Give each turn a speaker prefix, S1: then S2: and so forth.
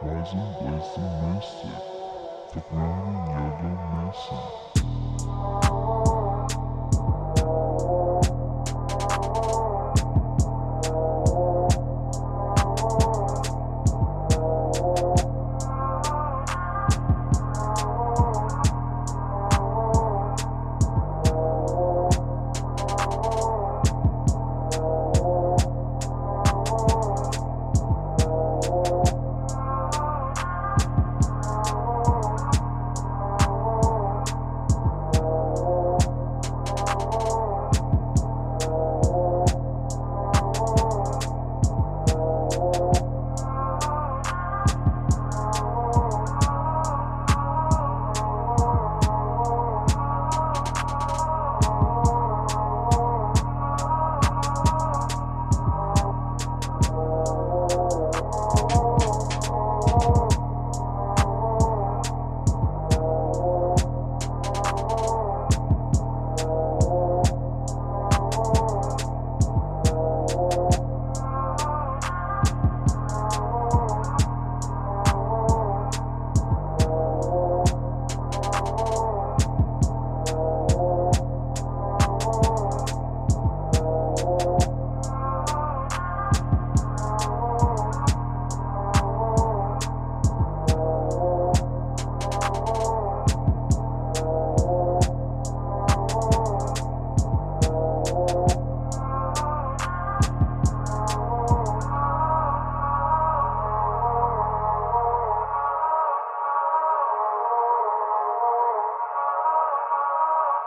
S1: Rising, rising, rising. and missing.